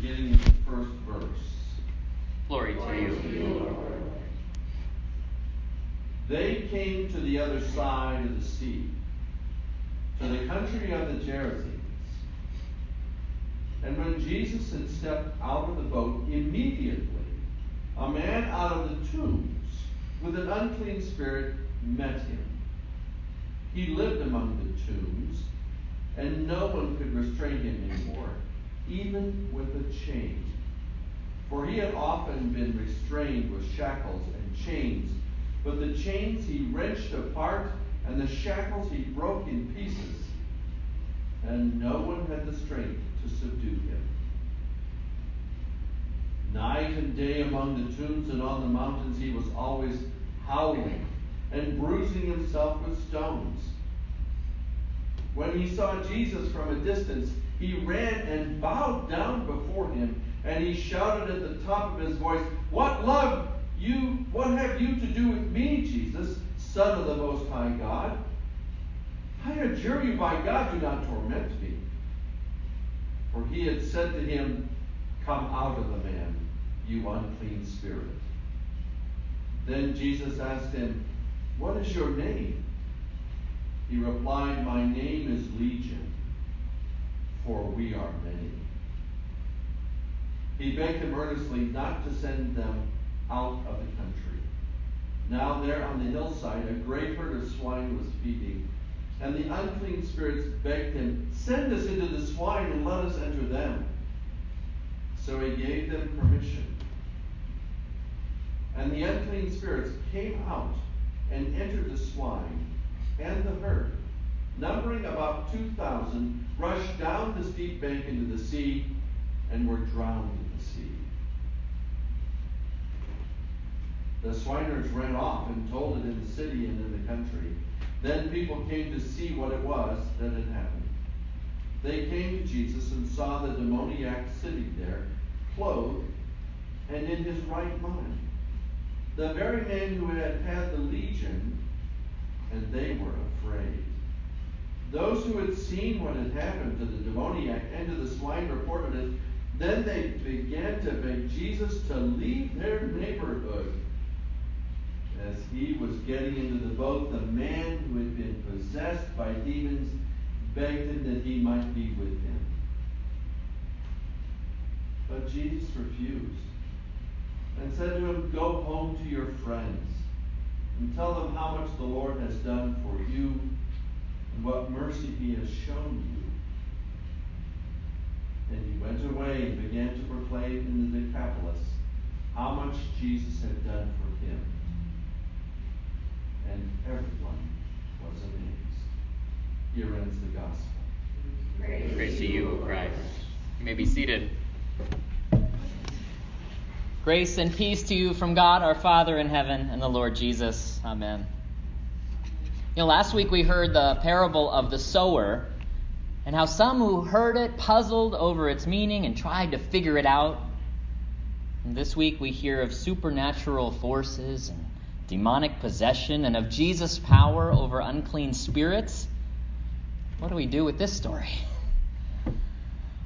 beginning of the first verse. Glory to you. They came to the other side of the sea, to the country of the Gerasenes. And when Jesus had stepped out of the boat, immediately a man out of the tombs with an unclean spirit met him. He lived among the tombs, and no one could restrain him anymore, even with a chain. For he had often been restrained with shackles and chains, but the chains he wrenched apart, and the shackles he broke in pieces, and no one had the strength to subdue him. Night and day among the tombs and on the mountains he was always howling and bruising himself with stones. When he saw Jesus from a distance, he ran and bowed down before him, and he shouted at the top of his voice, What love you what have you to do with me, Jesus, Son of the Most High God? I adjure you by God, do not torment me. For he had said to him, Come out of the man, you unclean spirit. Then Jesus asked him, What is your name? He replied, My name is Legion, for we are many. He begged him earnestly not to send them out of the country. Now, there on the hillside, a great herd of swine was feeding. And the unclean spirits begged him, Send us into the swine and let us enter them. So he gave them permission. And the unclean spirits came out and entered the swine and the herd, numbering about 2,000, rushed down the steep bank into the sea and were drowned in the sea. The swineherds ran off and told it in the city and in the country. Then people came to see what it was that had happened. They came to Jesus and saw the demoniac sitting there, clothed and in his right mind. The very man who had had the legion, and they were afraid. Those who had seen what had happened to the demoniac and to the swine reported it. Then they began to beg Jesus to leave their neighborhood. As he was getting into the boat, the man who had been possessed by demons begged him that he might be with him. But Jesus refused and said to him, Go home to your friends and tell them how much the Lord has done for you what mercy he has shown you. And he went away and began to proclaim in the Decapolis how much Jesus had done for him. And everyone was amazed. Here ends the gospel. Praise, Praise to you, O Christ. You may be seated. Grace and peace to you from God our Father in heaven and the Lord Jesus. Amen. You know, last week we heard the parable of the sower and how some who heard it puzzled over its meaning and tried to figure it out. And this week we hear of supernatural forces and demonic possession and of Jesus' power over unclean spirits. What do we do with this story?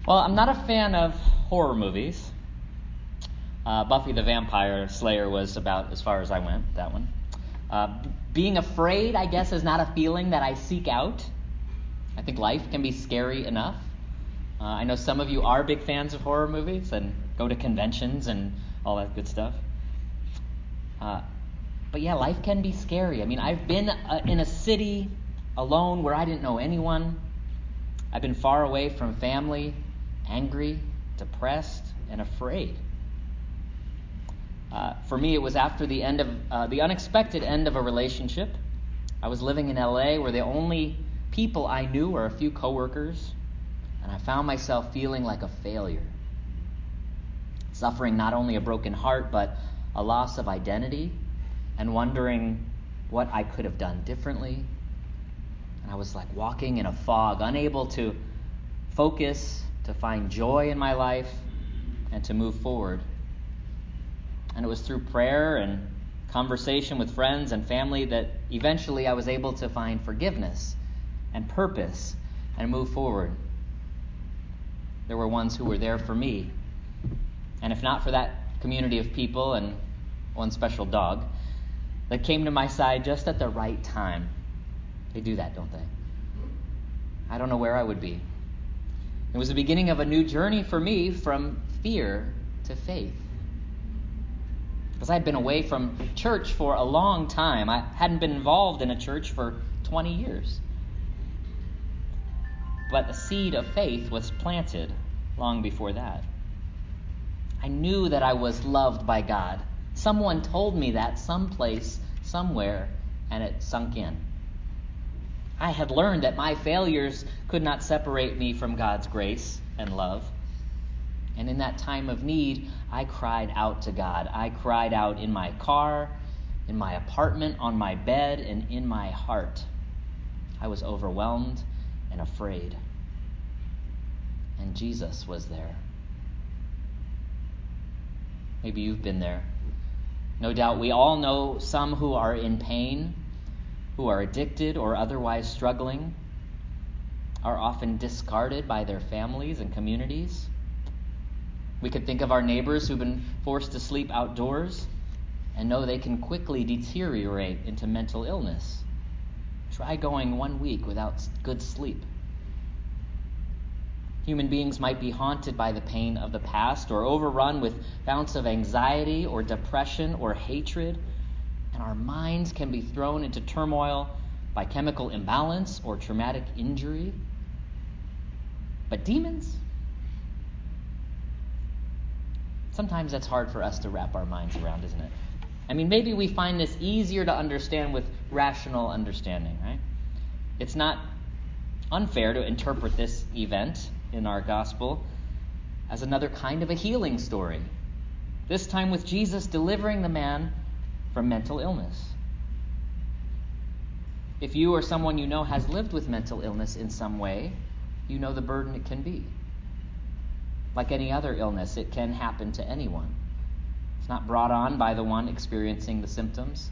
Well, I'm not a fan of horror movies. Uh, Buffy the Vampire Slayer was about as far as I went, that one. Uh, being afraid, I guess, is not a feeling that I seek out. I think life can be scary enough. Uh, I know some of you are big fans of horror movies and go to conventions and all that good stuff. Uh, but yeah, life can be scary. I mean, I've been uh, in a city alone where I didn't know anyone. I've been far away from family, angry, depressed, and afraid. Uh, for me, it was after the end of uh, the unexpected end of a relationship. I was living in LA where the only people I knew were a few coworkers, and I found myself feeling like a failure. Suffering not only a broken heart, but a loss of identity, and wondering what I could have done differently. And I was like walking in a fog, unable to focus, to find joy in my life, and to move forward. And it was through prayer and conversation with friends and family that eventually I was able to find forgiveness and purpose and move forward. There were ones who were there for me And if not for that community of people and one special dog that came to my side just at the right time, they do that, don't they? I don't know where I would be. It was the beginning of a new journey for me from fear to faith. Because I'd been away from church for a long time. I hadn't been involved in a church for 20 years. But the seed of faith was planted long before that. I knew that I was loved by God. Someone told me that someplace, somewhere, and it sunk in. I had learned that my failures could not separate me from God's grace and love. And in that time of need, I cried out to God. I cried out in my car, in my apartment, on my bed, and in my heart. I was overwhelmed and afraid. And Jesus was there. Maybe you've been there. No doubt we all know some who are in pain, who are addicted or otherwise struggling, are often discarded by their families and communities. We could think of our neighbors who've been forced to sleep outdoors and know they can quickly deteriorate into mental illness. Try going one week without good sleep. Human beings might be haunted by the pain of the past or overrun with bouts of anxiety or depression or hatred, and our minds can be thrown into turmoil by chemical imbalance or traumatic injury. But demons? Sometimes that's hard for us to wrap our minds around, isn't it? I mean, maybe we find this easier to understand with rational understanding, right? It's not unfair to interpret this event in our gospel as another kind of a healing story, this time with Jesus delivering the man from mental illness. If you or someone you know has lived with mental illness in some way, you know the burden it can be. Like any other illness, it can happen to anyone. It's not brought on by the one experiencing the symptoms.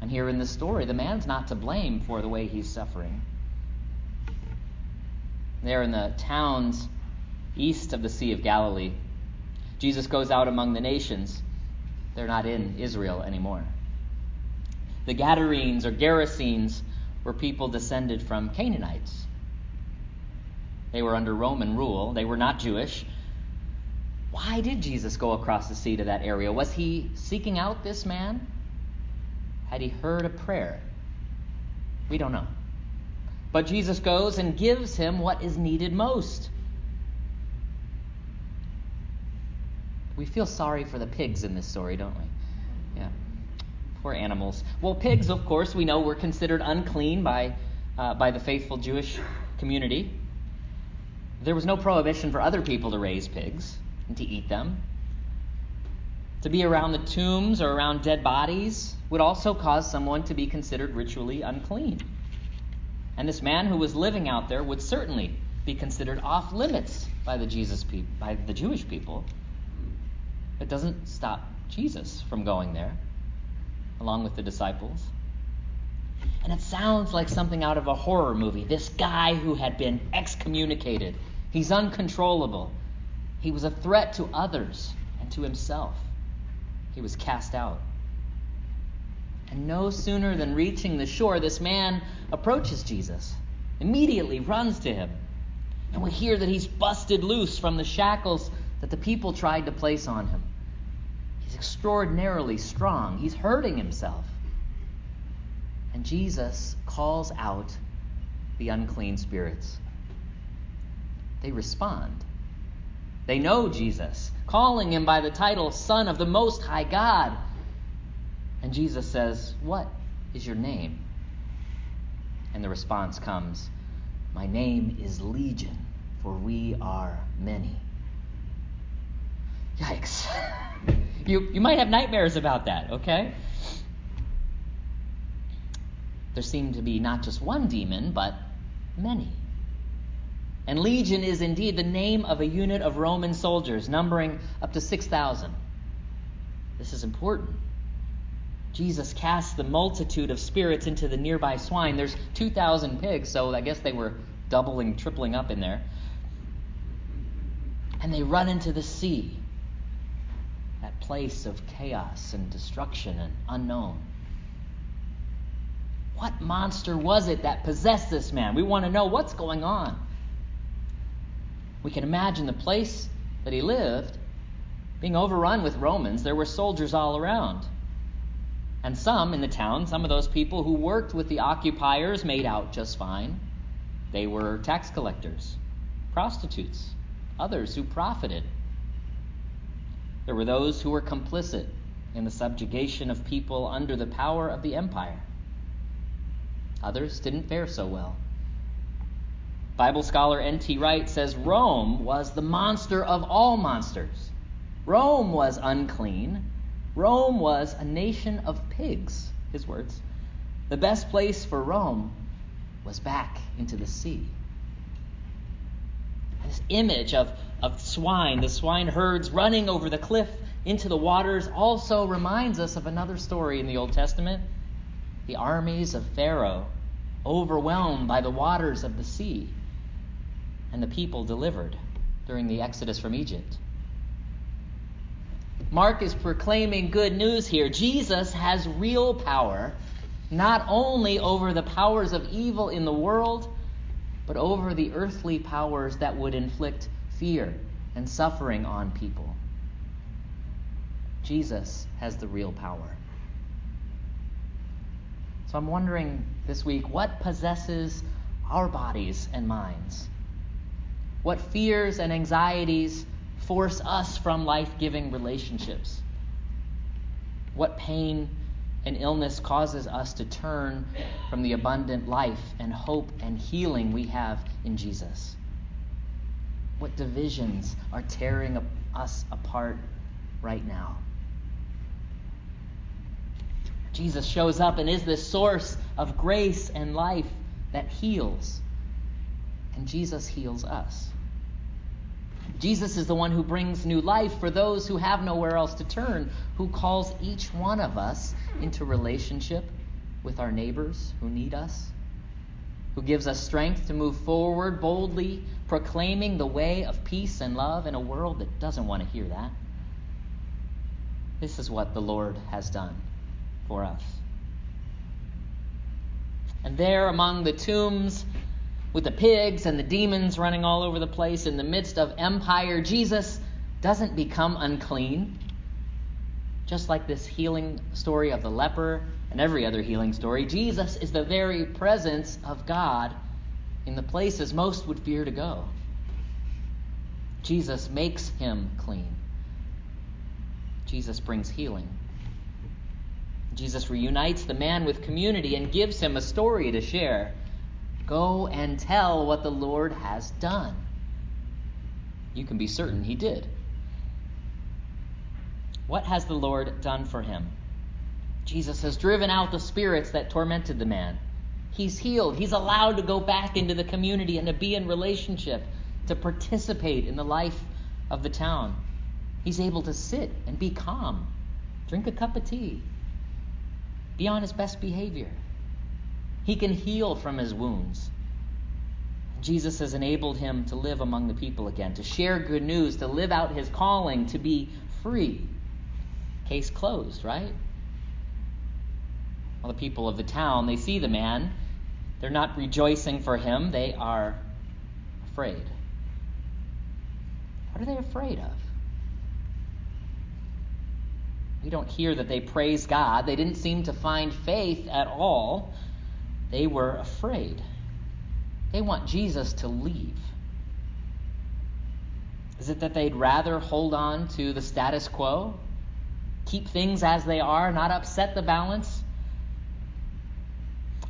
And here in this story, the man's not to blame for the way he's suffering there in the towns east of the Sea of Galilee. Jesus goes out among the nations. They're not in Israel anymore. The Gadarenes or Gerasenes were people descended from Canaanites. They were under Roman rule, they were not Jewish. Why did Jesus go across the sea to that area? Was he seeking out this man? Had he heard a prayer? We don't know. But Jesus goes and gives him what is needed most. We feel sorry for the pigs in this story, don't we? Yeah. Poor animals. Well, pigs, of course, we know were considered unclean by, uh, by the faithful Jewish community. There was no prohibition for other people to raise pigs and to eat them. To be around the tombs or around dead bodies would also cause someone to be considered ritually unclean. And this man who was living out there would certainly be considered off limits by the Jesus pe- by the Jewish people. It doesn't stop Jesus from going there along with the disciples. And it sounds like something out of a horror movie. This guy who had been excommunicated. He's uncontrollable. He was a threat to others and to himself. He was cast out. And no sooner than reaching the shore, this man approaches Jesus, immediately runs to him. And we hear that he's busted loose from the shackles that the people tried to place on him. He's extraordinarily strong, he's hurting himself. And Jesus calls out the unclean spirits. They respond. They know Jesus, calling him by the title Son of the Most High God. And Jesus says, What is your name? And the response comes, My name is Legion, for we are many. Yikes. you, you might have nightmares about that, okay? There seem to be not just one demon, but many. And legion is indeed the name of a unit of Roman soldiers, numbering up to 6,000. This is important. Jesus cast the multitude of spirits into the nearby swine. There's 2,000 pigs, so I guess they were doubling, tripling up in there. And they run into the sea. that place of chaos and destruction and unknown. What monster was it that possessed this man? We want to know what's going on. We can imagine the place that he lived being overrun with Romans. There were soldiers all around. And some in the town, some of those people who worked with the occupiers, made out just fine. They were tax collectors, prostitutes, others who profited. There were those who were complicit in the subjugation of people under the power of the empire. Others didn't fare so well. Bible scholar N.T. Wright says Rome was the monster of all monsters. Rome was unclean. Rome was a nation of pigs, his words. The best place for Rome was back into the sea. This image of, of swine, the swine herds running over the cliff into the waters, also reminds us of another story in the Old Testament the armies of Pharaoh, overwhelmed by the waters of the sea, and the people delivered during the exodus from Egypt. Mark is proclaiming good news here. Jesus has real power, not only over the powers of evil in the world, but over the earthly powers that would inflict fear and suffering on people. Jesus has the real power. So I'm wondering this week what possesses our bodies and minds? What fears and anxieties force us from life giving relationships? What pain and illness causes us to turn from the abundant life and hope and healing we have in Jesus? What divisions are tearing us apart right now? Jesus shows up and is this source of grace and life that heals. And Jesus heals us. Jesus is the one who brings new life for those who have nowhere else to turn, who calls each one of us into relationship with our neighbors who need us, who gives us strength to move forward boldly, proclaiming the way of peace and love in a world that doesn't want to hear that. This is what the Lord has done for us. And there among the tombs, with the pigs and the demons running all over the place in the midst of empire, Jesus doesn't become unclean. Just like this healing story of the leper and every other healing story, Jesus is the very presence of God in the places most would fear to go. Jesus makes him clean. Jesus brings healing. Jesus reunites the man with community and gives him a story to share. Go and tell what the Lord has done. You can be certain he did. What has the Lord done for him? Jesus has driven out the spirits that tormented the man. He's healed. He's allowed to go back into the community and to be in relationship, to participate in the life of the town. He's able to sit and be calm, drink a cup of tea, be on his best behavior. He can heal from his wounds. Jesus has enabled him to live among the people again, to share good news, to live out his calling, to be free. Case closed, right? Well, the people of the town, they see the man. They're not rejoicing for him, they are afraid. What are they afraid of? We don't hear that they praise God. They didn't seem to find faith at all. They were afraid. They want Jesus to leave. Is it that they'd rather hold on to the status quo? Keep things as they are, not upset the balance?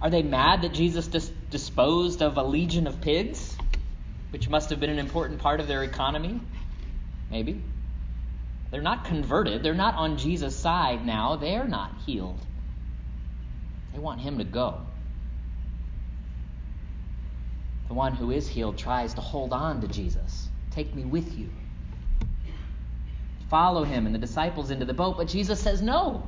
Are they mad that Jesus dis- disposed of a legion of pigs, which must have been an important part of their economy? Maybe. They're not converted. They're not on Jesus' side now. They're not healed. They want him to go. The one who is healed tries to hold on to Jesus. Take me with you. Follow him and the disciples into the boat, but Jesus says no.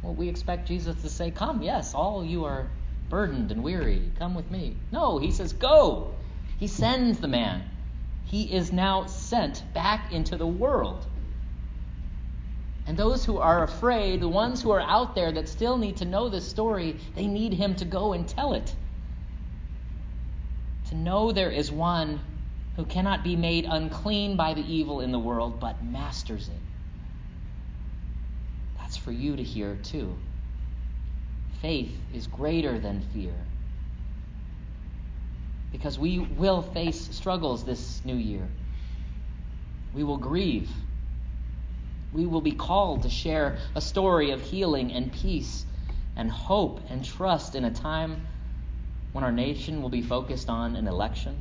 Well, we expect Jesus to say, Come, yes, all you are burdened and weary, come with me. No, he says, Go. He sends the man. He is now sent back into the world And those who are afraid, the ones who are out there that still need to know this story, they need him to go and tell it. To know there is one who cannot be made unclean by the evil in the world, but masters it. That's for you to hear too. Faith is greater than fear. Because we will face struggles this new year. We will grieve we will be called to share a story of healing and peace and hope and trust in a time when our nation will be focused on an election,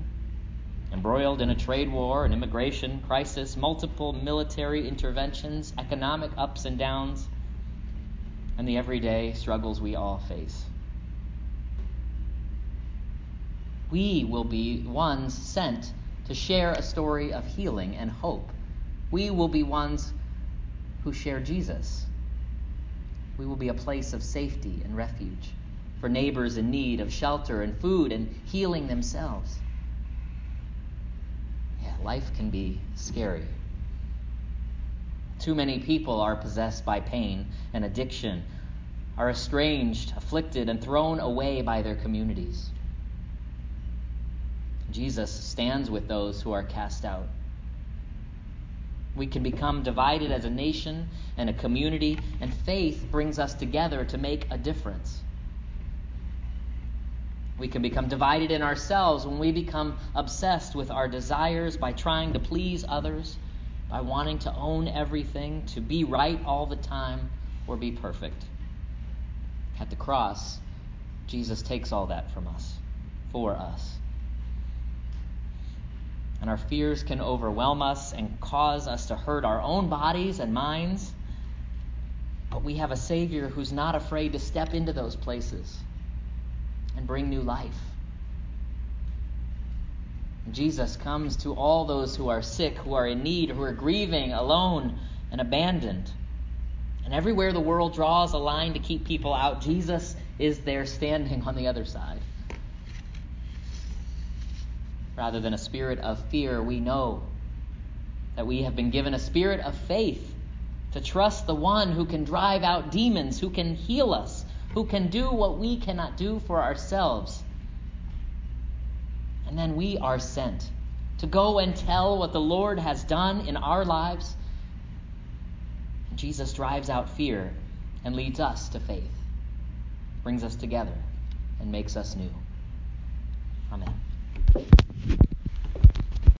embroiled in a trade war, an immigration crisis, multiple military interventions, economic ups and downs, and the everyday struggles we all face. We will be ones sent to share a story of healing and hope. We will be ones who share Jesus. We will be a place of safety and refuge for neighbors in need of shelter and food and healing themselves. Yeah, life can be scary. Too many people are possessed by pain and addiction, are estranged, afflicted, and thrown away by their communities. Jesus stands with those who are cast out. We can become divided as a nation and a community, and faith brings us together to make a difference. We can become divided in ourselves when we become obsessed with our desires by trying to please others, by wanting to own everything, to be right all the time, or be perfect. At the cross, Jesus takes all that from us, for us and our fears can overwhelm us and cause us to hurt our own bodies and minds. But we have a Savior who's not afraid to step into those places and bring new life. Jesus comes to all those who are sick, who are in need, who are grieving, alone, and abandoned. And everywhere the world draws a line to keep people out, Jesus is there standing on the other side rather than a spirit of fear, we know that we have been given a spirit of faith to trust the one who can drive out demons, who can heal us, who can do what we cannot do for ourselves. And then we are sent to go and tell what the Lord has done in our lives. Jesus drives out fear and leads us to faith, brings us together, and makes us new. Amen.